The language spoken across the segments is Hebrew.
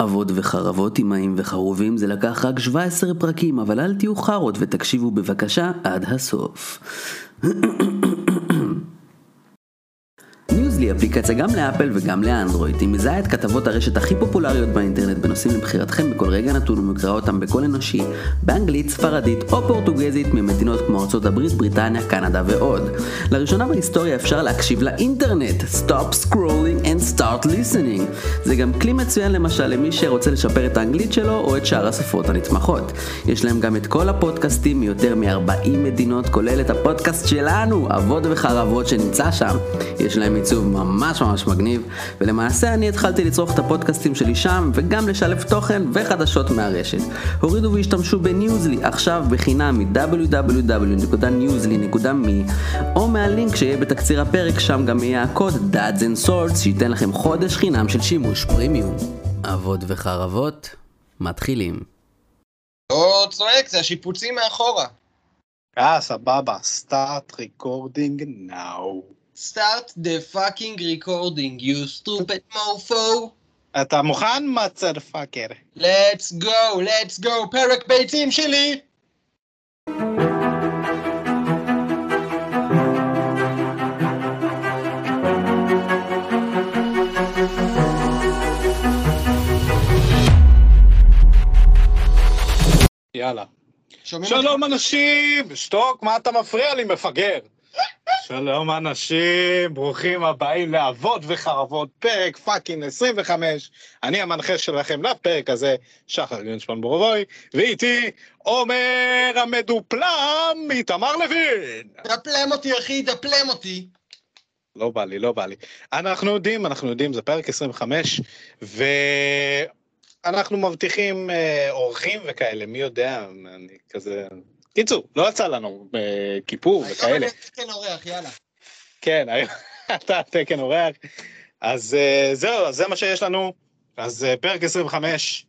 אבות וחרבות, אמאים וחרובים, זה לקח רק 17 פרקים, אבל אל תהיו חארות ותקשיבו בבקשה עד הסוף. ניוזלי אפליקציה גם לאפל וגם לאנדרואיד. היא מזהה את כתבות הרשת הכי פופולריות באינטרנט בנושאים לבחירתכם בכל רגע נתון ומקרא אותם בקול אנושי, באנגלית, ספרדית או פורטוגזית ממדינות כמו ארצות הברית, בריטניה, קנדה ועוד. לראשונה בהיסטוריה אפשר להקשיב לאינטרנט. Stop scrolling and start listening. זה גם כלי מצוין למשל למי שרוצה לשפר את האנגלית שלו או את שאר השפות הנתמכות. יש להם גם את כל הפודקאסטים מיותר מ-40 מדינות, כולל את הפודקאסט שלנו, אבות וחרבות שנמצא שם. יש להם עיצוב ממש ממש מגניב, ולמעשה אני התחלתי לצרוך את הפודקאסטים שלי שם, וגם לשלב תוכן וחדשות מהרשת. הורידו והשתמשו בניוזלי עכשיו בחינם מ-www.newsly.me, או מהלינק שיהיה בתקציר הפרק, שם גם יהיה הקוד Dads and Swords, שייתן לכם חודש חינם של שימוש פרימיום. אבות וחרבות, מתחילים. לא צועק, זה השיפוצים מאחורה. אה, סבבה. start recording now. Start the fucking recording, you stupid mofo. אתה מוכן, מצר פאקר? let's go, let's go, פרק ביצים שלי! יאללה. שלום אנשים! שתוק, מה אתה מפריע לי, מפגר? שלום אנשים, ברוכים הבאים לאבות וחרבות, פרק fucking 25. אני המנחה שלכם לפרק הזה, שחר גרינשפן בורובוי, ואיתי עומר המדופלם, איתמר לוין. דפלם אותי אחי, דפלם אותי. לא בא לי, לא בא לי. אנחנו יודעים, אנחנו יודעים, זה פרק 25, ואנחנו מבטיחים אה, אורחים וכאלה, מי יודע, אני כזה... קיצור, לא יצא לנו בכיפור וכאלה. היום אני תקן אורח, יאללה. כן, היום אתה תקן אורח. אז אה, זהו, אז זה מה שיש לנו. אז אה, פרק 25,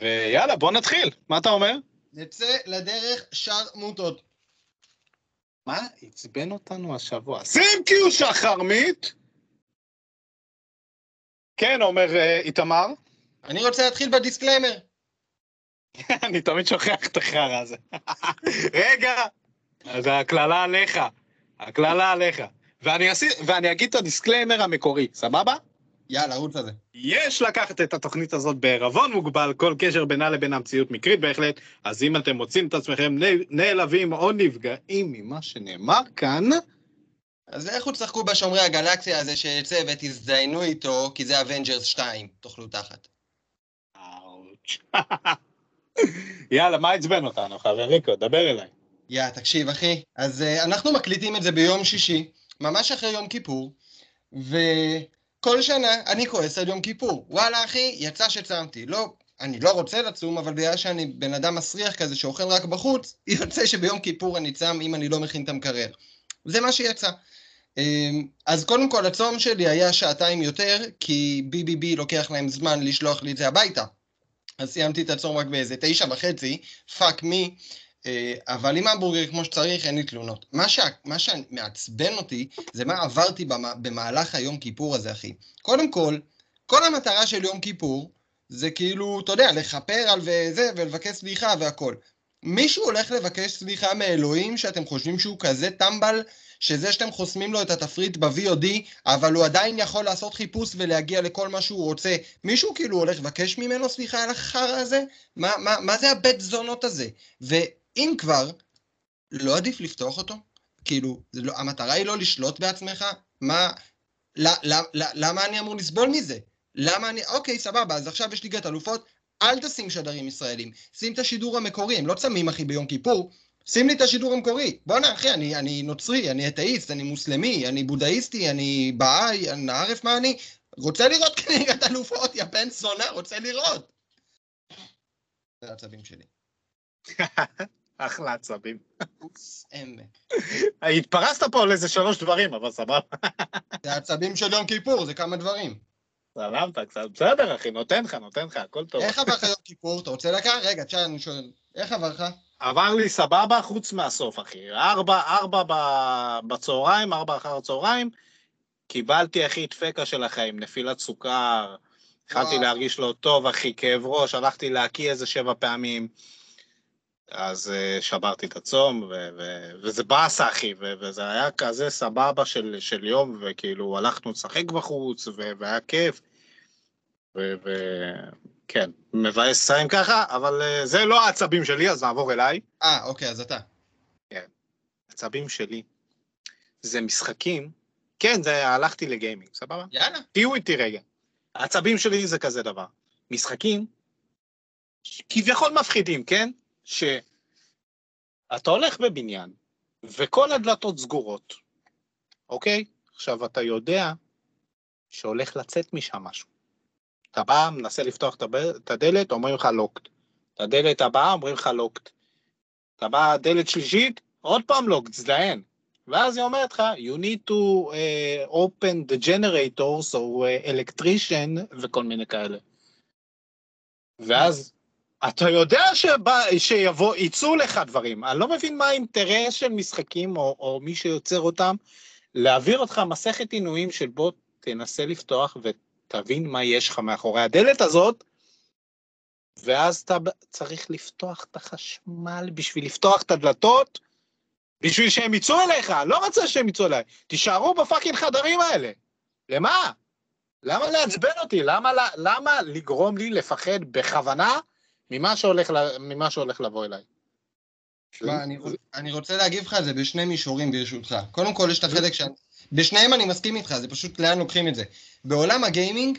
ויאללה, בוא נתחיל. מה אתה אומר? נצא לדרך שרמוטות. מה עצבן אותנו השבוע? שים קיו שחרמית! כן, אומר אה, איתמר. אני רוצה להתחיל ב disclaimer. אני תמיד שוכח את החרא הזה. רגע, אז הקללה עליך, הקללה עליך. ואני, אעשי, ואני אגיד את ה disclaimer המקורי, סבבה? יאללה, רוץ על זה. יש לקחת את התוכנית הזאת בערבון מוגבל, כל קשר בינה לבין המציאות מקרית בהחלט, אז אם אתם מוצאים את עצמכם נעלבים או נפגעים ממה שנאמר כאן, אז לכו תשחקו בשומרי הגלקסיה הזה שיצא ותזדיינו איתו, כי זה Avengers 2, תאכלו תחת. אאוץ'. יאללה, מה עצבן אותנו, חבריקו? דבר אליי. יא, תקשיב, אחי. אז uh, אנחנו מקליטים את זה ביום שישי, ממש אחרי יום כיפור, וכל שנה אני כועס על יום כיפור. וואלה, אחי, יצא שצמתי. לא, אני לא רוצה לצום, אבל בגלל שאני בן אדם מסריח כזה שאוכל רק בחוץ, יוצא שביום כיפור אני צם אם אני לא מכין את המקרר. זה מה שיצא. אמ, אז קודם כל, הצום שלי היה שעתיים יותר, כי BBB לוקח להם זמן לשלוח לי את זה הביתה. אז סיימתי את הצום רק באיזה תשע וחצי, fuck me, אה, אבל עם המבורגר כמו שצריך, אין לי תלונות. מה, ש... מה שמעצבן אותי, זה מה עברתי במהלך היום כיפור הזה, אחי. קודם כל, כל המטרה של יום כיפור, זה כאילו, אתה יודע, לכפר על וזה, ולבקש סליחה והכל. מישהו הולך לבקש סליחה מאלוהים שאתם חושבים שהוא כזה טמבל שזה שאתם חוסמים לו את התפריט ב-VOD, אבל הוא עדיין יכול לעשות חיפוש ולהגיע לכל מה שהוא רוצה. מישהו כאילו הולך לבקש ממנו סליחה על החרא הזה? מה, מה, מה זה הבית זונות הזה? ואם כבר, לא עדיף לפתוח אותו? כאילו, לא, המטרה היא לא לשלוט בעצמך? מה, لا, لا, لا, למה אני אמור לסבול מזה? למה אני, אוקיי, סבבה, אז עכשיו יש ליגת אלופות, אל תשים שדרים ישראלים. שים את השידור המקורי, הם לא צמים אחי ביום כיפור, שים לי את השידור המקורי. בואנה, אחי, אני, אני נוצרי, אני אתאיסט, אני מוסלמי, אני בודהיסטי, אני בהאי, אני ערף מה אני. רוצה לראות כנגד אלופות, יא בן זונה, רוצה לראות. זה העצבים שלי. אחלה עצבים. התפרסת פה על איזה שלוש דברים, אבל סבבה. זה העצבים של יום כיפור, זה כמה דברים. סלמת קצת, בסדר אחי, נותן לך, נותן לך, הכל טוב. איך עבר לך יום כיפור? אתה רוצה לקחת? רגע, תשאל, אני שואל. איך עבר לך? עבר לי סבבה, חוץ מהסוף, אחי. ארבע, ארבע בצהריים, ארבע אחר הצהריים, קיבלתי, אחי, דפקה של החיים, נפילת סוכר, התחלתי. להרגיש לא טוב, אחי, כאב ראש, הלכתי להקיא איזה שבע פעמים. אז uh, שברתי את הצום, ו- ו- וזה באסה, אחי, ו- וזה היה כזה סבבה של, של יום, וכאילו הלכנו לשחק בחוץ, ו- והיה כיף. וכן, מבאס לסיים ככה, אבל uh, זה לא העצבים שלי, אז נעבור אליי. אה, אוקיי, אז אתה. העצבים שלי זה משחקים, כן, זה הלכתי לגיימינג, סבבה? יאללה. תהיו איתי רגע. העצבים שלי זה כזה דבר. משחקים כביכול מפחידים, כן? שאתה הולך בבניין, וכל הדלתות סגורות, אוקיי? עכשיו, אתה יודע שהולך לצאת משם משהו. אתה בא, מנסה לפתוח את הדלת, אומרים לך לוקט. את הדלת הבאה, אומרים לך לוקט. אתה בא, דלת שלישית, עוד פעם לוקט, זדיין. ואז היא אומרת לך, you need to uh, open the generators or uh, electrician וכל מיני כאלה. ואז אתה יודע שבא, שיבוא, יצאו לך דברים. אני לא מבין מה האינטרס של משחקים, או, או מי שיוצר אותם, להעביר אותך מסכת עינויים של בוא תנסה לפתוח ותבין מה יש לך מאחורי הדלת הזאת, ואז אתה צריך לפתוח את החשמל בשביל לפתוח את הדלתות, בשביל שהם יצאו אליך, לא רוצה שהם יצאו אליי. תישארו בפאקינג חדרים האלה. למה? למה לעצבן אותי? למה, למה לגרום לי לפחד בכוונה ממה שהולך, ממה שהולך לבוא אליי? שמע, אני, אני רוצה להגיב לך על זה בשני מישורים ברשותך. קודם כל, יש את החלק ש... בשניהם אני מסכים איתך, זה פשוט לאן לוקחים את זה. בעולם הגיימינג,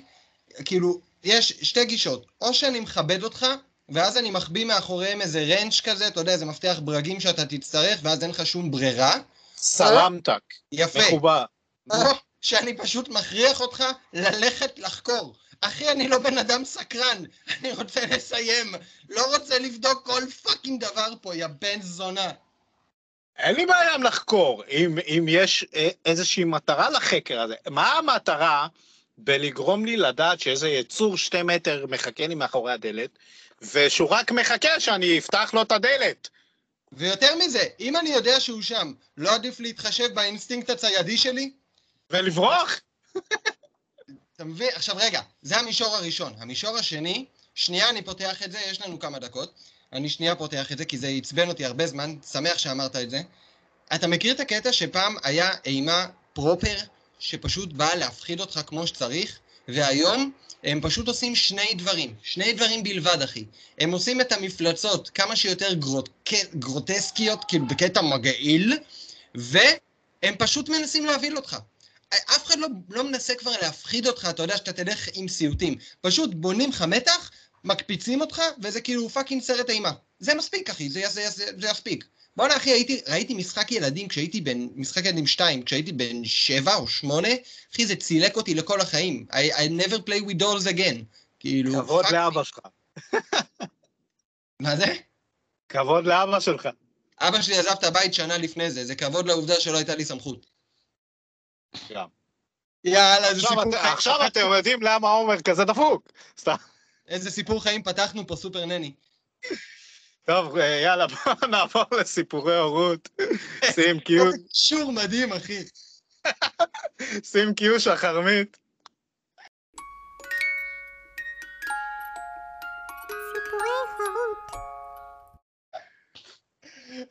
כאילו, יש שתי גישות. או שאני מכבד אותך, ואז אני מחביא מאחוריהם איזה רנץ' כזה, אתה יודע, איזה מפתח ברגים שאתה תצטרך, ואז אין לך שום ברירה. סלמתק, יפה. מחובר. או שאני פשוט מכריח אותך ללכת לחקור. אחי, אני לא בן אדם סקרן, אני רוצה לסיים. לא רוצה לבדוק כל fucking דבר פה, יא בן זונה. אין לי בעיה לחקור, אם, אם יש אה, איזושהי מטרה לחקר הזה. מה המטרה בלגרום לי לדעת שאיזה יצור שתי מטר מחכה לי מאחורי הדלת, ושהוא רק מחכה שאני אפתח לו את הדלת? ויותר מזה, אם אני יודע שהוא שם, לא עדיף להתחשב באינסטינקט הציידי שלי? ולברוח? אתה מבין? עכשיו רגע, זה המישור הראשון. המישור השני, שנייה אני פותח את זה, יש לנו כמה דקות. אני שנייה פותח את זה, כי זה עצבן אותי הרבה זמן, שמח שאמרת את זה. אתה מכיר את הקטע שפעם היה אימה פרופר, שפשוט באה להפחיד אותך כמו שצריך, והיום הם פשוט עושים שני דברים, שני דברים בלבד, אחי. הם עושים את המפלצות כמה שיותר גרוט... גרוטסקיות, כאילו בקטע מגעיל, והם פשוט מנסים להבהיל אותך. אף אחד לא, לא מנסה כבר להפחיד אותך, אתה יודע שאתה תלך עם סיוטים. פשוט בונים לך מתח, מקפיצים אותך, וזה כאילו fucking סרט אימה. זה מספיק, אחי, זה, זה, זה, זה יספיק. בואנה, אחי, הייתי, ראיתי משחק ילדים כשהייתי בן, משחק ילדים 2, כשהייתי בן 7 או 8, אחי, זה צילק אותי לכל החיים. I, I never play with dolls again. כאילו, כבוד fuck לאבא שלך. מה זה? כבוד לאבא שלך. אבא שלי עזב את הבית שנה לפני זה, זה כבוד לעובדה שלא הייתה לי סמכות. גם. יאללה, עכשיו סיפור. עכשיו אתם יודעים למה עומר כזה דפוק. סתם. איזה סיפור חיים פתחנו פה, סופר נני. טוב, אה, יאללה, בואו נעבור לסיפורי הורות. שים קיו, שור מדהים, אחי. שים קיו שחרמית.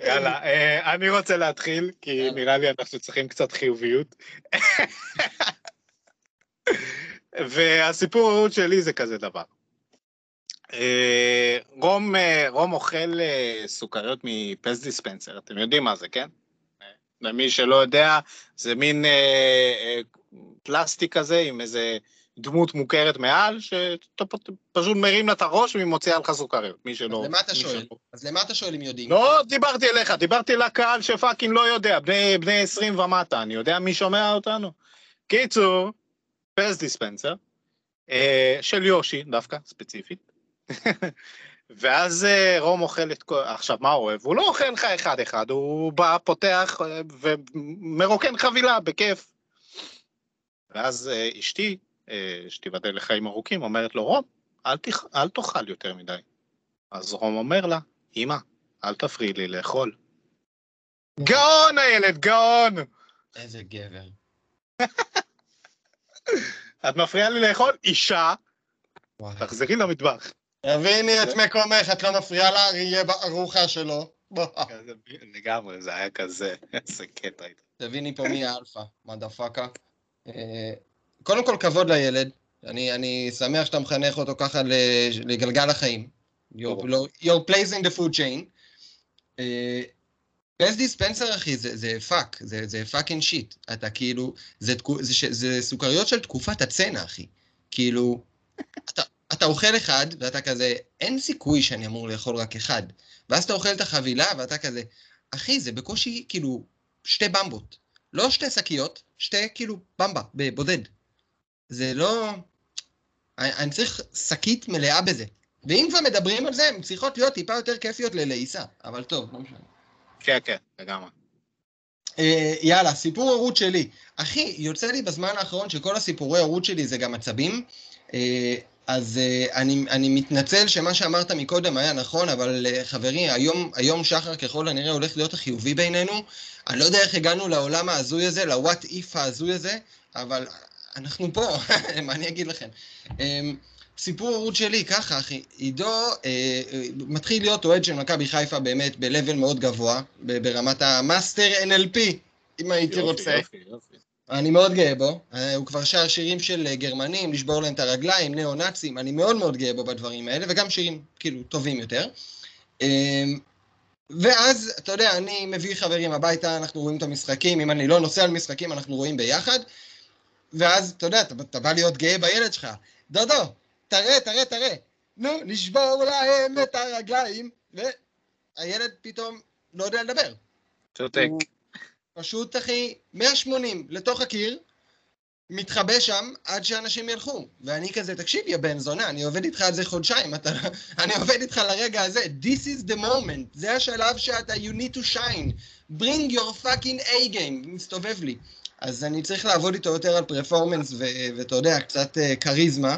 יאללה, אה, אני רוצה להתחיל, כי. נראה לי אנחנו צריכים קצת חיוביות. והסיפור ההורות שלי זה כזה דבר. אה, רום, אה, רום אוכל אה, סוכריות מפס דיספנסר, אתם יודעים מה זה, כן? למי שלא יודע, זה מין אה, אה, פלסטיק כזה עם איזה דמות מוכרת מעל, שאתה פשוט מרים לה את הראש והיא מוציאה לך סוכריות, מי שלא... אז למה אתה שואל? שלא- אז למה אתה שואל אם יודעים? לא דיברתי אליך, דיברתי לקהל שפאקינג לא יודע, בני, בני 20 ומטה, אני יודע מי שומע אותנו. קיצור, פס דיספנסר, אה, של יושי דווקא, ספציפית. ואז אה, רום אוכל את כל... עכשיו, מה הוא אוהב? הוא לא אוכל לך אחד-אחד, הוא בא, פותח אה, ומרוקן חבילה, בכיף. ואז אה, אשתי, שתיבדל לחיים ארוכים, אומרת לו, רום, אל, תאכ... אל תאכל יותר מדי. אז רום אומר לה, אמא, אל תפריעי לי לאכול. גאון הילד, גאון! איזה גבר. את מפריעה לי לאכול? אישה, וואי. תחזרי למטבח. תביני את מקומך, את לא מפריעה לאריה בארוחה שלו. כזה, לגמרי, זה היה כזה, איזה קטע הייתה. תביני פה מי האלפא, מדה פאקה. קודם כל, כבוד לילד. אני, אני שמח שאתה מחנך אותו ככה ל- לגלגל החיים. Your, your place in the food chain. Pez dispenser, אחי, זה, זה fuck, זה, זה fucking shit. אתה כאילו, זה, זה, ש- זה סוכריות של תקופת הצנע, אחי. כאילו, אתה, אתה אוכל אחד, ואתה כזה, אין סיכוי שאני אמור לאכול רק אחד. ואז אתה אוכל את החבילה, ואתה כזה, אחי, זה בקושי, כאילו, שתי במבות. לא שתי שקיות, שתי, כאילו, במבה, בבודד. זה לא... אני, אני צריך שקית מלאה בזה. ואם כבר מדברים על זה, הן צריכות להיות טיפה יותר כיפיות ללעיסה. אבל טוב, לא משנה. כן, כן, לגמרי. אה, יאללה, סיפור הורות שלי. אחי, יוצא לי בזמן האחרון שכל הסיפורי הורות שלי זה גם עצבים. אז אה, אני, אני מתנצל שמה שאמרת מקודם היה נכון, אבל אה, חברי, היום, היום שחר ככל הנראה הולך להיות החיובי בינינו. אני לא יודע איך הגענו לעולם ההזוי הזה, ל-what if ההזוי הזה, אבל אנחנו פה, מה אני אגיד לכם? אה, סיפור הורות שלי, ככה אחי, עידו אה, אה, מתחיל להיות אוהד של מכבי חיפה באמת ב-level מאוד גבוה, ברמת המאסטר NLP, אם הייתי יופי, רוצה. יופי, יופי. אני מאוד גאה בו, אה, הוא כבר שר שירים של אה, גרמנים, לשבור להם את הרגליים, ניאו-נאצים, אני מאוד מאוד גאה בו בדברים האלה, וגם שירים כאילו טובים יותר. אה, ואז, אתה יודע, אני מביא חברים הביתה, אנחנו רואים את המשחקים, אם אני לא נוסע על משחקים, אנחנו רואים ביחד, ואז, אתה יודע, אתה, אתה בא להיות גאה בילד שלך. דודו, תראה, תראה, תראה. נו, נשבור להם את הרגליים, והילד פתאום לא יודע לדבר. צודק. הוא פשוט, אחי, 180 לתוך הקיר, מתחבא שם עד שאנשים ילכו. ואני כזה, תקשיב, יא בן זונה, אני עובד איתך על זה חודשיים, אתה, אני עובד איתך לרגע הזה. This is the moment, זה השלב שאתה, you need to shine. bring your fucking A game, מסתובב לי. אז אני צריך לעבוד איתו יותר על performance, ואתה יודע, קצת אה, כריזמה.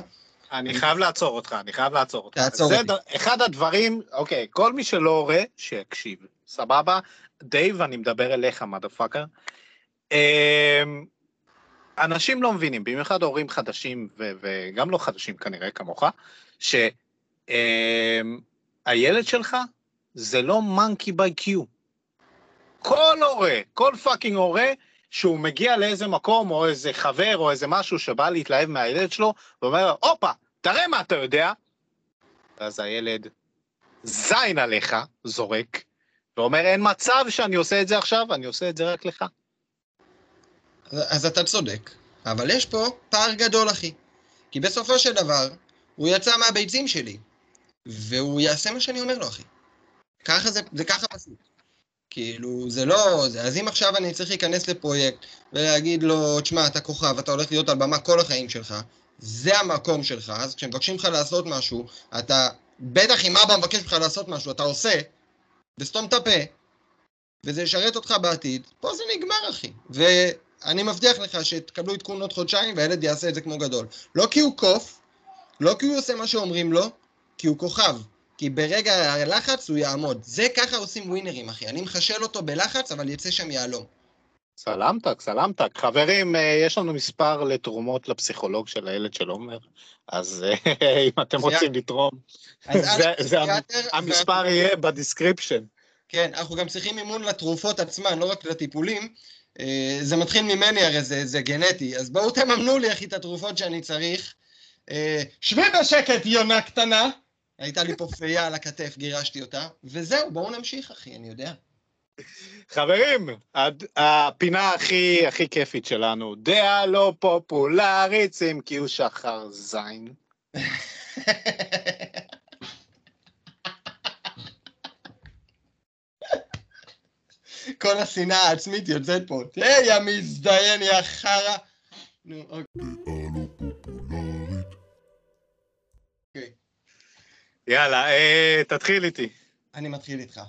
אני חייב לעצור אותך, אני חייב לעצור אותך. תעצור אותי. אחד הדברים, אוקיי, כל מי שלא הורה, שיקשיב, סבבה? דייב, אני מדבר אליך, motherfucker. אנשים לא מבינים, במיוחד הורים חדשים, ו- וגם לא חדשים כנראה, כמוך, שהילד שלך זה לא monkey by Q. כל הורה, כל פאקינג הורה, שהוא מגיע לאיזה מקום, או איזה חבר, או איזה משהו שבא להתלהב מהילד שלו, ואומר הופה, תראה מה אתה יודע. ואז הילד זין עליך, זורק, ואומר, אין מצב שאני עושה את זה עכשיו, אני עושה את זה רק לך. אז, אז אתה צודק, אבל יש פה פער גדול, אחי. כי בסופו של דבר, הוא יצא מהביצים שלי, והוא יעשה מה שאני אומר לו, אחי. ככה זה, זה ככה פשוט. כאילו, זה לא... זה, אז אם עכשיו אני צריך להיכנס לפרויקט ולהגיד לו, תשמע, אתה כוכב, אתה הולך להיות על במה כל החיים שלך, זה המקום שלך, אז כשמבקשים ממך לעשות משהו, אתה, בטח אם אבא מבקש ממך לעשות משהו, אתה עושה, וסתום את הפה, וזה ישרת אותך בעתיד, פה זה נגמר, אחי. ואני מבטיח לך שתקבלו עדכון עוד חודשיים, והילד יעשה את זה כמו גדול. לא כי הוא קוף, לא כי הוא עושה מה שאומרים לו, כי הוא כוכב. כי ברגע הלחץ הוא יעמוד. זה ככה עושים ווינרים, אחי. אני מחשל אותו בלחץ, אבל יצא שם יהלום. סלמתק, סלמתק. חברים, אה, יש לנו מספר לתרומות לפסיכולוג של הילד של עומר, אז אה, אם אתם רוצים לתרום, המספר יהיה ב description. כן, אנחנו גם צריכים מימון לתרופות עצמן, לא רק לטיפולים. אה, זה מתחיל ממני הרי, זה, זה גנטי. אז בואו תממנו לי, אחי, את התרופות שאני צריך. שבי בשקט, יונה קטנה. הייתה לי פה פייה על הכתף, גירשתי אותה. וזהו, בואו נמשיך, אחי, אני יודע. חברים, הד- הפינה הכי הכי כיפית שלנו, דעה לא פופולרית, שים כי הוא שחר זין. כל השנאה העצמית יוצאת פה. תהיה, יא מזדיין, יא חרא. נו, אוקיי. יאללה, אה, תתחיל איתי. אני מתחיל איתך.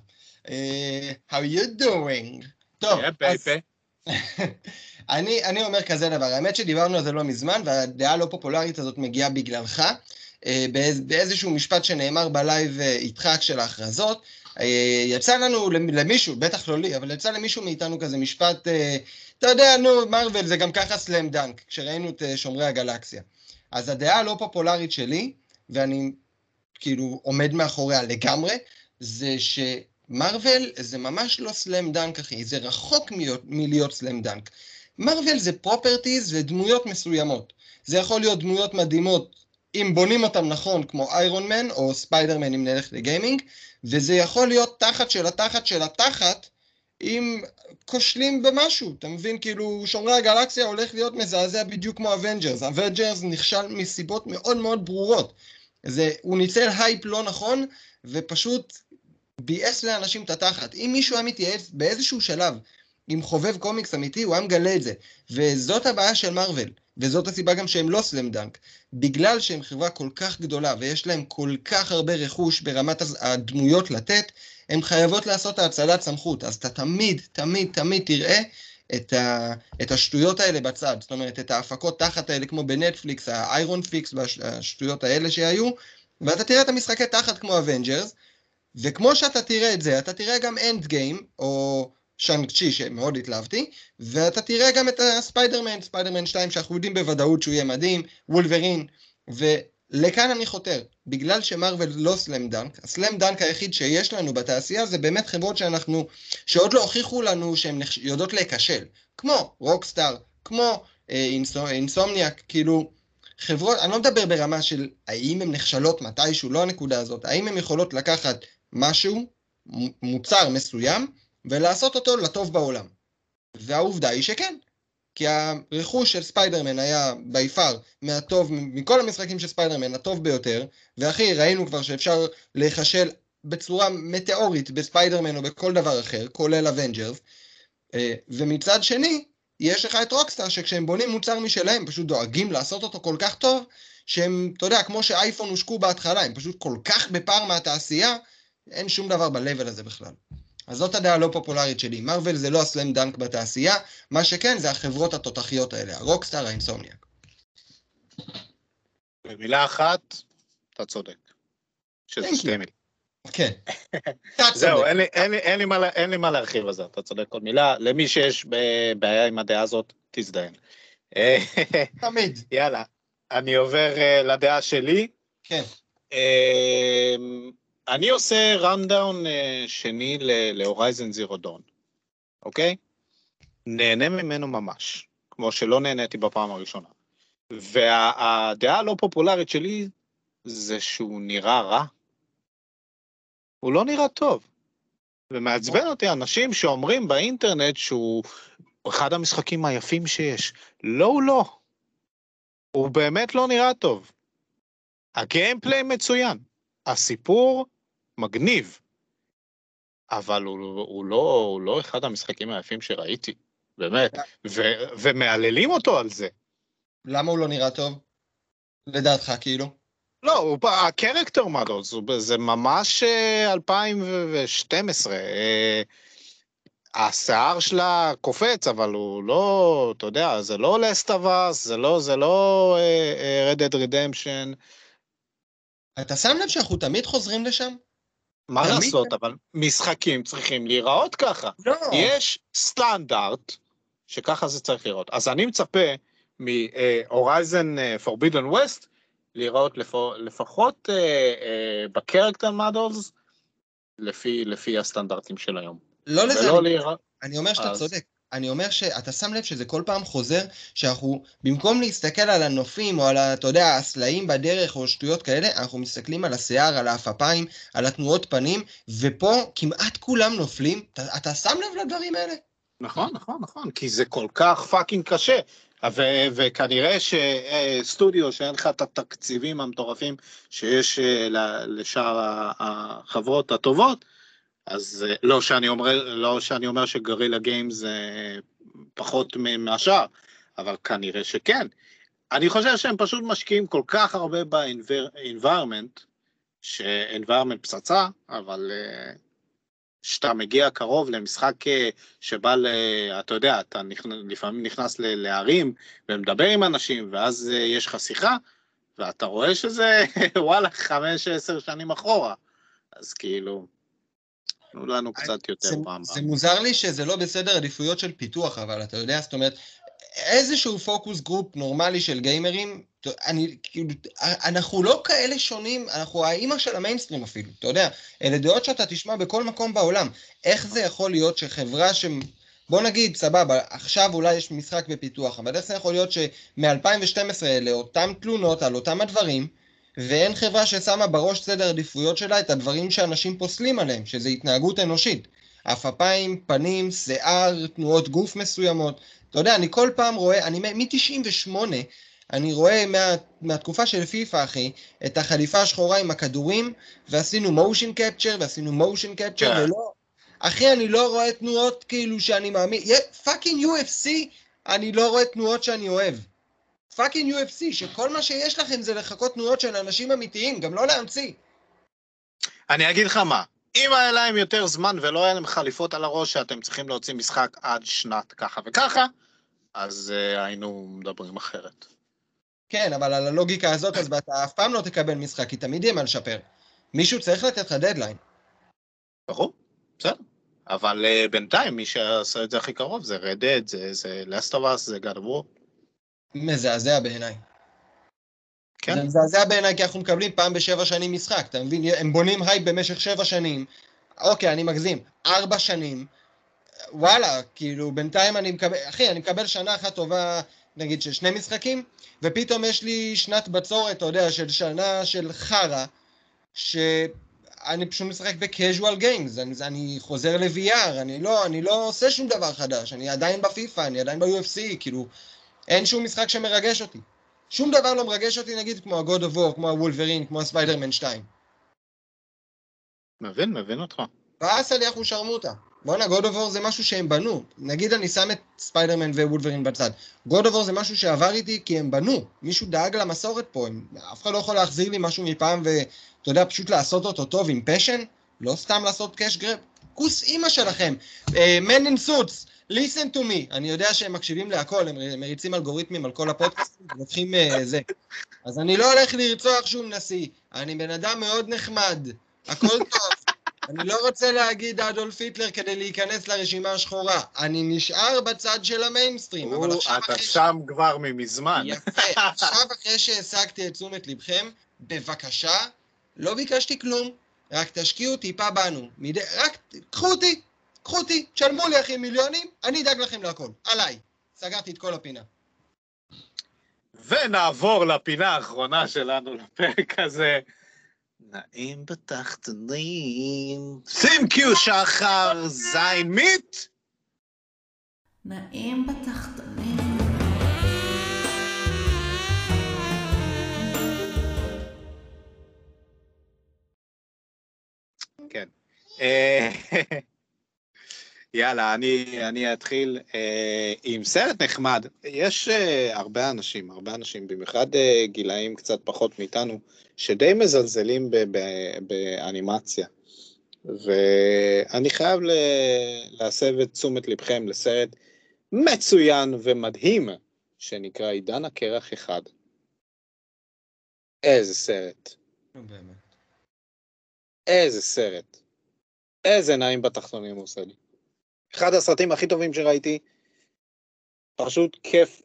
אה, how you doing? טוב, אז. אני, אני אומר כזה דבר, האמת שדיברנו על זה לא מזמן, והדעה הלא פופולרית הזאת מגיעה בגללך, אה, באיז, באיזשהו משפט שנאמר בלייב אה, איתך של ההכרזות. יצא לנו למ- למישהו, בטח לא לי, אבל יצא למישהו מאיתנו כזה משפט, אתה יודע, נו, מארוול זה גם ככה slam dunk, כשראינו את שומרי הגלקסיה. אז הדעה הלא פופולרית שלי, ואני כאילו עומד מאחוריה לגמרי, זה שמארוול זה ממש לא slam dunk, אחי, זה רחוק מלהיות, מלהיות slam dunk. מארוול זה properties ודמויות מסוימות. זה יכול להיות דמויות מדהימות אם בונים אותם נכון, כמו איירון מן או ספיידרמן אם נלך לגיימינג, וזה יכול להיות תחת של התחת של התחת, אם כושלים במשהו, אתה מבין? כאילו, שומרי הגלקסיה הולך להיות מזעזע בדיוק כמו אבנג'רס. אבנג'רס נכשל מסיבות מאוד מאוד ברורות. זה, הוא ניצל הייפ לא נכון, ופשוט ביאס לאנשים את התחת. אם מישהו היה מתייעץ באיזשהו שלב עם חובב קומיקס אמיתי, הוא היה מגלה את זה. וזאת הבעיה של מארוול, וזאת הסיבה גם שהם לא slam dunk. בגלל שהם חברה כל כך גדולה, ויש להם כל כך הרבה רכוש ברמת הדמויות לתת, הן חייבות לעשות האצלת סמכות. אז אתה תמיד, תמיד, תמיד תראה את, ה, את השטויות האלה בצד. זאת אומרת, את ההפקות תחת האלה, כמו בנטפליקס, ה Iron Fist והשטויות האלה שהיו, ואתה תראה את המשחקי תחת כמו אבנג'רס, וכמו שאתה תראה את זה, אתה תראה גם Endgame, או Shang-Chi שמאוד התלהבתי, ואתה תראה גם את הספיידרמן, ספיידרמן 2 שאנחנו יודעים בוודאות שהוא יהיה מדהים, וולברין, ולכאן אני חותר, בגלל שמארוול לא slam dunk, ה slam dunk היחיד שיש לנו בתעשייה זה באמת חברות שאנחנו, שעוד לא הוכיחו לנו שהן נחש... יודעות להיכשל, כמו רוקסטאר, כמו אה, אינסומ... אינסומניאק, כאילו, חברות, אני לא מדבר ברמה של האם הן נכשלות מתישהו, לא הנקודה הזאת, האם הן יכולות לקחת משהו, מוצר מסוים, ולעשות אותו לטוב בעולם. והעובדה היא שכן. כי הרכוש של ספיידרמן היה by far מהטוב, מכל המשחקים של ספיידרמן, הטוב ביותר, ואחי, ראינו כבר שאפשר להיכשל בצורה מטאורית בספיידרמן או בכל דבר אחר, כולל אבנג'רס, אה, ומצד שני, יש לך את רוקסטאר, שכשהם בונים מוצר משלהם, פשוט דואגים לעשות אותו כל כך טוב, שהם, אתה יודע, כמו שאייפון הושקו בהתחלה, הם פשוט כל כך בפער מהתעשייה, אין שום דבר ב-level הזה בכלל. אז זאת הדעה הלא פופולרית שלי. מרוויל זה לא הסלאם דנק בתעשייה, מה שכן זה החברות התותחיות האלה, הרוקסטאר, האינסומניאק. במילה אחת, אתה צודק. שזה שתי מילים. כן. זהו, אין לי, אין, לי, אין, לי מה, אין לי מה להרחיב על זה, אתה צודק כל מילה. למי שיש בעיה עם הדעה הזאת, תזדיין. תמיד. יאללה, אני עובר uh, לדעה שלי. כן. אני עושה רנדאון uh, שני להורייזן זירו דון, אוקיי? נהנה ממנו ממש, כמו שלא נהניתי בפעם הראשונה. והדעה הלא פופולרית שלי זה שהוא נראה רע. הוא לא נראה טוב. ומעצבן אותי אנשים שאומרים באינטרנט שהוא אחד המשחקים היפים שיש. לא, הוא לא. הוא באמת לא נראה טוב. ה gameplay מצוין. הסיפור מגניב, אבל הוא, הוא, לא, הוא לא אחד המשחקים היפים שראיתי, באמת, ו, ומהללים אותו על זה. למה הוא לא נראה טוב? לדעתך, כאילו? לא, הוא, ה character models, זה ממש 2012. אה, השיער שלה קופץ, אבל הוא לא, אתה יודע, זה לא Last of Us, זה לא, זה לא uh, Red Dead Redemption. אתה שם לב שאנחנו תמיד חוזרים לשם? מה לעשות, אבל משחקים צריכים להיראות ככה. לא. יש סטנדרט שככה זה צריך לראות. אז אני מצפה מ Horizon Forbidden West להיראות לפחות ב character models לפי הסטנדרטים של היום. לא לזה, אני אומר שאתה צודק. אני אומר שאתה שם לב שזה כל פעם חוזר, שאנחנו, במקום להסתכל על הנופים, או על, אתה יודע, הסלעים בדרך, או שטויות כאלה, אנחנו מסתכלים על השיער, על העפפיים, על התנועות פנים, ופה כמעט כולם נופלים. אתה, אתה שם לב לדברים האלה? נכון, נכון, נכון, כי זה כל כך פאקינג קשה. ו- וכנראה שסטודיו שאין לך את התקציבים המטורפים שיש אה, לשאר החברות הטובות, אז אה, לא שאני אומר, לא שאני אומר שגרילה גיימס זה פחות מהשאר, אבל כנראה שכן. אני חושב שהם פשוט משקיעים כל כך הרבה ב-environment, ש-environment פצצה, אבל אה, כשאתה מגיע קרוב למשחק אה, שבא ל... אתה יודע, אתה לפעמים נכנס לערים ומדבר עם אנשים, ואז יש לך שיחה, ואתה רואה שזה, וואלה, חמש, עשר שנים אחורה. אז כאילו, תנו לנו קצת יותר פעם. זה מוזר לי שזה לא בסדר עדיפויות של פיתוח, אבל אתה יודע, זאת אומרת, איזשהו focus group נורמלי של גיימרים, אני, כאילו, אנחנו לא כאלה שונים, אנחנו האימא של המיינסטרים אפילו, אתה יודע, אלה דעות שאתה תשמע בכל מקום בעולם. איך זה יכול להיות שחברה ש... בוא נגיד, סבבה, עכשיו אולי יש משחק בפיתוח, אבל איך זה יכול להיות שמ-2012 אלה אותן תלונות על אותם הדברים, ואין חברה ששמה בראש סדר עדיפויות שלה את הדברים שאנשים פוסלים עליהם, שזה התנהגות אנושית. עפפיים, פנים, שיער, תנועות גוף מסוימות. אתה יודע, אני כל פעם רואה, אני מ-98, אני רואה מה, מהתקופה של פיפא, אחי, את החליפה השחורה עם הכדורים, ועשינו מושן קפצ'ר, ועשינו מושן קפצ'ר, ולא... אחי, אני לא רואה תנועות כאילו שאני מאמין... fucking UFC, אני לא רואה תנועות שאני אוהב. fucking UFC, שכל מה שיש לכם זה לחכות תנועות של אנשים אמיתיים, גם לא להמציא. אני אגיד לך מה, אם היה להם יותר זמן ולא היה להם חליפות על הראש שאתם צריכים להוציא משחק עד שנת ככה וככה, אז uh, היינו מדברים אחרת. כן, אבל על הלוגיקה הזאת, אז אתה אף פעם לא תקבל משחק, כי תמיד יהיה מה לשפר. מישהו צריך לתת לך דדליין. ברור, בסדר. אבל uh, בינתיים מי שעשה את זה הכי קרוב זה Red Dead, זה, זה Last of Us, זה God of War. מזעזע בעיניי. כן. זה מזעזע בעיניי כי אנחנו מקבלים פעם בשבע שנים משחק, אתה מבין? הם בונים הייפ במשך שבע שנים, אוקיי, אני מגזים, ארבע שנים, וואלה, כאילו, בינתיים אני מקבל, אחי, אני מקבל שנה אחת טובה, נגיד, של שני משחקים, ופתאום יש לי שנת בצורת, אתה יודע, של שנה של חרא, שאני פשוט משחק ב casual games, אני, אני חוזר ל-VR, אני לא, אני לא עושה שום דבר חדש, אני עדיין בפיפא, אני עדיין ב-UFC, כאילו, אין שום משחק שמרגש אותי. שום דבר לא מרגש אותי, נגיד, כמו ה-God of War, כמו ה Wolverine, כמו הספיידרמן 2. מבין, מבין אותך. באס על יחו שרמוטה. בואנה, God of War זה משהו שהם בנו. נגיד אני שם את ספיידרמן ו Wolverine בצד. God of War זה משהו שעבר איתי כי הם בנו. מישהו דאג למסורת פה. הם... אף אחד לא יכול להחזיר לי משהו מפעם ואתה יודע, פשוט לעשות אותו טוב עם פשן, לא סתם לעשות קאש גרב. כוס אימא שלכם. Uh, Man in Suits, listen to me. אני יודע שהם מקשיבים להכל, הם מריצים אלגוריתמים על כל הפודקאסטים, לוקחים uh, זה. אז אני לא הולך לרצוח שום נשיא. אני בן אדם מאוד נחמד. הכל טוב. אני לא רוצה להגיד אדולף היטלר כדי להיכנס לרשימה השחורה. אני נשאר בצד של המיינסטרים, אבל עכשיו אחרי... אתה שם כבר ממזמן. יפה. עכשיו אחרי שהשגתי את תשומת לבכם, בבקשה, לא ביקשתי כלום, רק תשקיעו טיפה בנו. מדי... רק קחו אותי, קחו אותי, תשלמו לי אחי מיליונים, אני אדאג לכם להכל. עליי. סגרתי את כל הפינה. ונעבור לפינה האחרונה שלנו לפרק הזה. נעים בתחתונים. שים קיו שחר זין מיט! נעים בתחתונים. כן. יאללה, אני, אני אתחיל אה, עם סרט נחמד. יש אה, הרבה אנשים, הרבה אנשים, במיוחד אה, גילאים קצת פחות מאיתנו, שדי מזלזלים ב, ב, באנימציה. ואני חייב להסב את תשומת לבכם לסרט מצוין ומדהים, שנקרא עידן הקרח אחד. איזה סרט. באמת. איזה סרט. איזה נעים בתחתונים הוא עושה לי. אחד הסרטים הכי טובים שראיתי, פשוט כיף,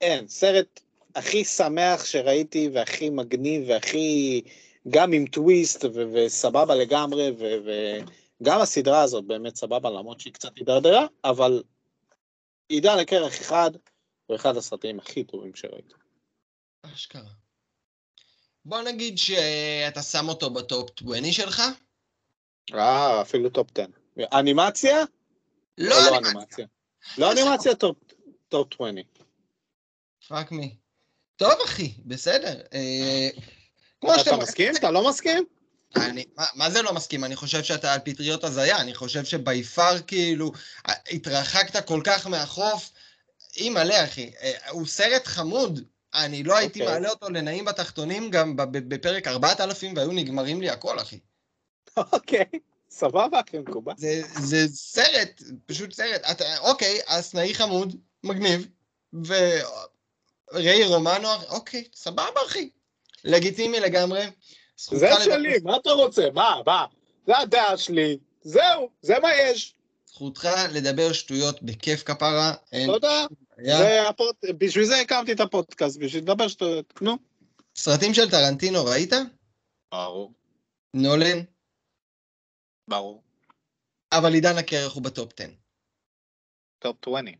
אין, סרט הכי שמח שראיתי והכי מגניב והכי, גם עם טוויסט ו- וסבבה לגמרי, ו- וגם הסדרה הזאת באמת סבבה, למרות שהיא קצת הידרדרה, אבל עידן לקרח אחד, הוא אחד הסרטים הכי טובים שראיתי. אשכרה. בוא נגיד שאתה שם אותו בטופ 20 שלך? אה, אפילו טופ 10. אנימציה? לא או אנימציה. לא אנימציה, טופ טופ 20. Fuck me. טוב אחי, בסדר. אה, אתה. מסכים? אתה לא מסכים? אני, מה, מה זה לא מסכים? אני חושב שאתה על פטריות הזיה, אני חושב ש by far כאילו, התרחקת כל כך מהחוף, אימא'לה אחי, אה, הוא סרט חמוד, אני לא הייתי אוקיי. מעלה אותו לנעים בתחתונים גם בפרק 4000 והיו נגמרים לי הכל אחי. אוקיי, סבבה, כן, מקובל. זה, זה סרט, פשוט סרט. אתה, אוקיי, הסנאי חמוד, מגניב, וריי רומנו, אוקיי, סבבה אחי. לגיטימי לגמרי. זה לדבר- שלי, מה אתה רוצה? מה, מה? זה הדעה שלי, זהו, זה מה יש. זכותך לדבר שטויות בכיף כפרה. תודה. בשביל זה הקמתי את הפודקאסט, בשביל לדבר שטויות. נו. סרטים של טרנטינו ראית? ברור, נולן, ברור. אבל עידן הקרח הוא בטופ 10. טופ 20.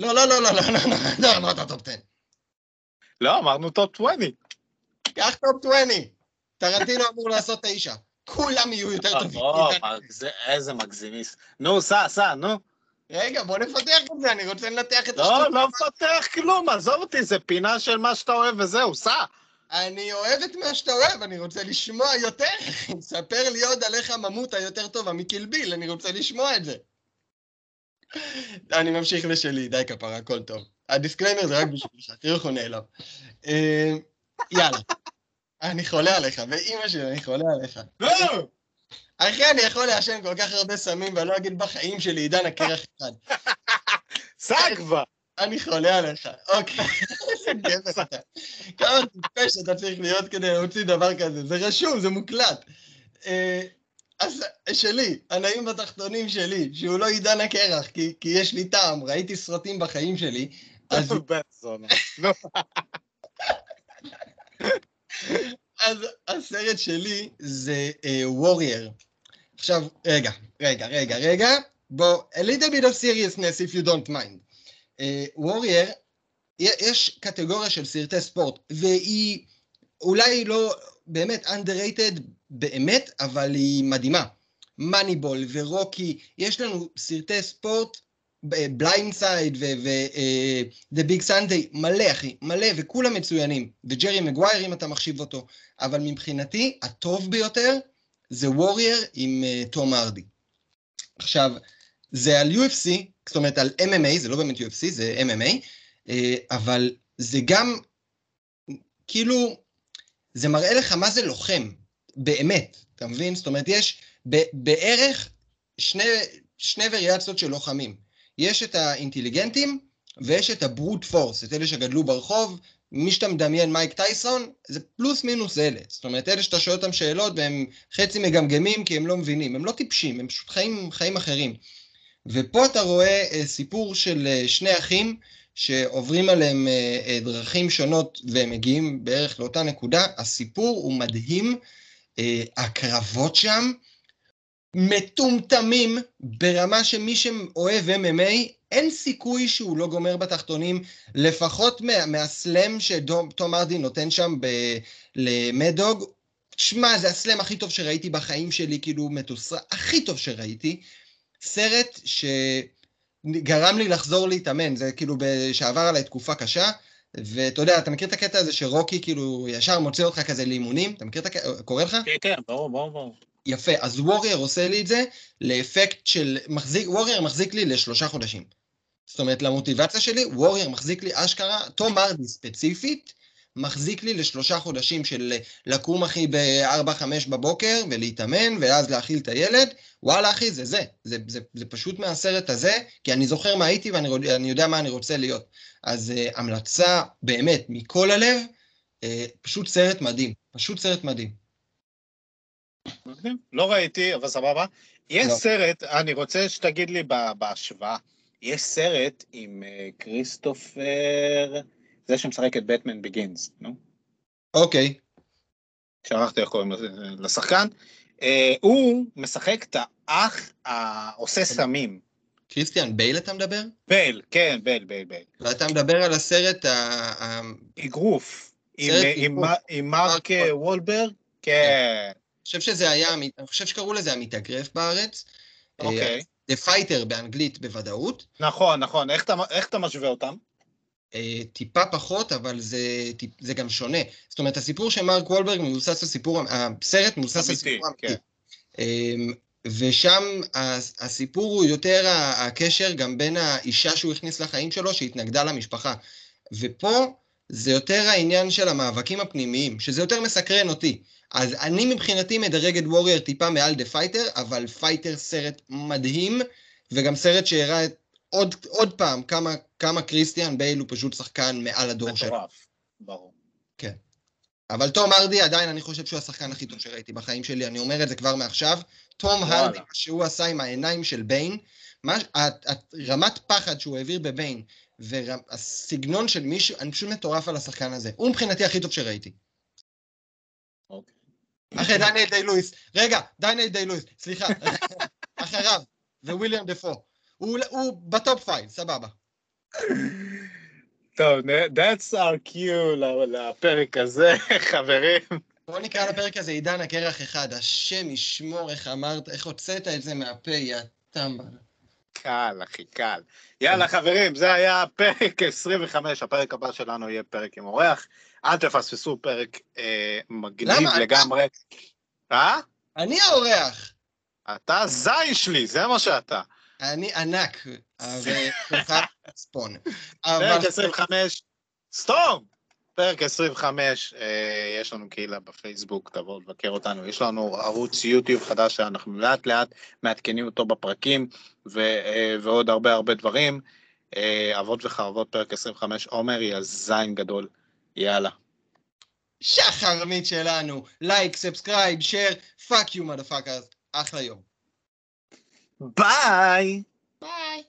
לא, לא, לא, לא, לא, לא, לא, לא, לא אמרת טופ 10. לא, אמרנו טופ 20. קח טופ 20. טרנטינו אמור לעשות תשע. כולם יהיו יותר אה, טובים. לא, איזה מגזימיסט. נו, סע, סע, נו. רגע, בוא נפתח את זה, אני רוצה לנתח את השטות. לא, לא מפתח כלום, עזוב אותי, זה פינה של מה שאתה אוהב וזהו, סע. אני אוהב את מה שאתה אוהב, אני רוצה לשמוע יותר. ספר לי עוד על איך הממות היותר טובה מ Kill Bill, אני רוצה לשמוע את זה. אני ממשיך לשלי, די כפרה, הכל טוב. הדיסקליימר זה רק בשבילך, תראו איך הוא נעלב. אה, יאללה. אני חולה עליך, ואימא שלי, אני חולה עליך. לא! אחי, אני יכול לעשן כל כך הרבה סמים, ואני לא אגיד בחיים שלי עידן הקרח אחד. סע כבר. אני חולה עליך. אוקיי, איזה גבר אתה. כמה טיפש אתה צריך להיות כדי להוציא דבר כזה. זה רשום, זה מוקלט. אה, אז שלי, הנעים בתחתונים שלי, שהוא לא עידן הקרח, כי, כי יש לי טעם, ראיתי סרטים בחיים שלי, אז. אז הסרט שלי זה וורייר. עכשיו, רגע, רגע, רגע, רגע, בוא, a little bit of seriousness if you don't mind. וורייר, יש קטגוריה של סרטי ספורט, והיא אולי לא באמת underrated באמת, אבל היא מדהימה. מאניבול ורוקי, יש לנו סרטי ספורט, Blind Side ו- Any Given Sunday, מלא אחי, מלא, וכולם מצוינים. וג'רי מגווייר אם אתה מחשיב אותו. אבל מבחינתי, הטוב ביותר זה Warrior עם uh, תום הרדי. עכשיו, זה על UFC, זאת אומרת על MMA, זה לא באמת UFC, זה MMA, uh, אבל זה גם, כאילו, זה מראה לך מה זה לוחם, באמת, אתה מבין? זאת אומרת, יש בערך שני, שני וריאציות של לוחמים. יש את האינטליגנטים ויש את הברוט פורס, את אלה שגדלו ברחוב, מי שאתה מדמיין מייק טייסון, זה פלוס מינוס אלה. זאת אומרת, אלה שאתה שואל אותם שאלות והם חצי מגמגמים כי הם לא מבינים, הם לא טיפשים, הם פשוט חיים חיים אחרים. ופה אתה רואה אה, סיפור של אה, שני אחים שעוברים עליהם אה, דרכים שונות והם מגיעים בערך לאותה נקודה. הסיפור הוא מדהים, הקרבות שם מטומטמים ברמה שמי שאוהב MMA, אין סיכוי שהוא לא גומר בתחתונים, לפחות מה, מהסלאם שתום ארדי נותן שם למדוג. שמע, זה הסלאם הכי טוב שראיתי בחיים שלי, כאילו מתוסרט, הכי טוב שראיתי. סרט שגרם לי לחזור להתאמן, זה כאילו שעבר עליי תקופה קשה, ואתה יודע, אתה מכיר את הקטע הזה שרוקי כאילו ישר מוציא אותך כזה לאימונים? אתה מכיר את הקטע? קורא לך? כן, כן, ברור, ברור, ברור. יפה, אז וורייר עושה לי את זה לאפקט של, מחזיק, וורייר מחזיק לי לשלושה חודשים. זאת אומרת, למוטיבציה שלי, וורייר מחזיק לי אשכרה, תום ארדי ספציפית, מחזיק לי לשלושה חודשים של לקום אחי ב-4-5 בבוקר ולהתאמן, ואז להאכיל את הילד, וואלה אחי, זה זה. זה, זה, זה פשוט מהסרט הזה, כי אני זוכר מה הייתי ואני יודע מה אני רוצה להיות. אז uh, המלצה באמת מכל הלב, uh, פשוט סרט מדהים, פשוט סרט מדהים. לא ראיתי, אבל סבבה. יש לא. סרט, אני רוצה שתגיד לי בהשוואה, יש סרט עם אה, כריסטופר, זה שמשחק את בטמן ביגינס, נו, אוקיי, שכחתי איך קוראים לשחקן, אה, הוא משחק את האח העושה סמים. קריסטיאן בייל אתה מדבר? בל, כן, בל, בל, בל. ואתה מדבר על הסרט ה... אגרוף. עם, אה, מרק אה, וולברג? כן. אני חושב שזה היה, אני חושב שקראו לזה המתאגרף בארץ. אוקיי. The Fighter באנגלית בוודאות. נכון, נכון. איך אתה משווה אותם? אה, טיפה פחות, אבל זה, זה גם שונה. זאת אומרת, הסיפור של מרק וולברג מבוסס על סיפור, הסרט מבוסס על סיפור כן. אמיתי. אמ, ושם הס- הסיפור הוא יותר הקשר גם בין האישה שהוא הכניס לחיים שלו, שהתנגדה למשפחה. ופה זה יותר העניין של המאבקים הפנימיים, שזה יותר מסקרן אותי. אז אני מבחינתי מדרג את Warrior טיפה מעל The Fighter, אבל Fighter סרט מדהים, וגם סרט שהראה עוד, עוד פעם כמה, כמה קריסטיאן בייל הוא פשוט שחקן מעל הדור שלו. מטורף. ברור. כן. אבל תום הרדי עדיין אני חושב שהוא השחקן הכי טוב שראיתי בחיים שלי, אני אומר את זה כבר מעכשיו. תום. הרדי, מה שהוא עשה עם העיניים של ביין, מה, ה- ה- רמת פחד שהוא העביר בביין, והסגנון של מישהו, אני פשוט מטורף על השחקן הזה. הוא מבחינתי הכי טוב שראיתי. אוקיי. אחרי דניאל דיי לואיס, רגע, דניאל דיי לואיס, סליחה, אחריו, ווילם דפו. הוא, הוא ב top five, סבבה. טוב, that's our cue לפרק הזה, חברים. בוא נקרא לפרק הזה עידן הקרח אחד, השם ישמור איך אמרת, איך הוצאת את זה מהפה, יא טמבל. קל, אחי, קל. יאללה, חברים, זה היה פרק 25, הפרק הבא שלנו יהיה פרק עם אורח. אל תפספסו פרק אה, מגניב למה? לגמרי. אה? אני האורח, אתה זין שלי, זה מה שאתה. אני ענק, וכוכב ספון. אבל פרק 25, סתום! פרק 25, אה, יש לנו קהילה בפייסבוק, תבואו לבקר אותנו. יש לנו ערוץ יוטיוב חדש שאנחנו לאט לאט מעדכנים אותו בפרקים, ו, אה, ועוד הרבה הרבה דברים. אה, אבות וחרבות, פרק 25, עומר, יא זין גדול. יאללה. שחרמית שלנו, like, subscribe, share, fuck you motherfuckers, אחלה יום. Bye. Bye.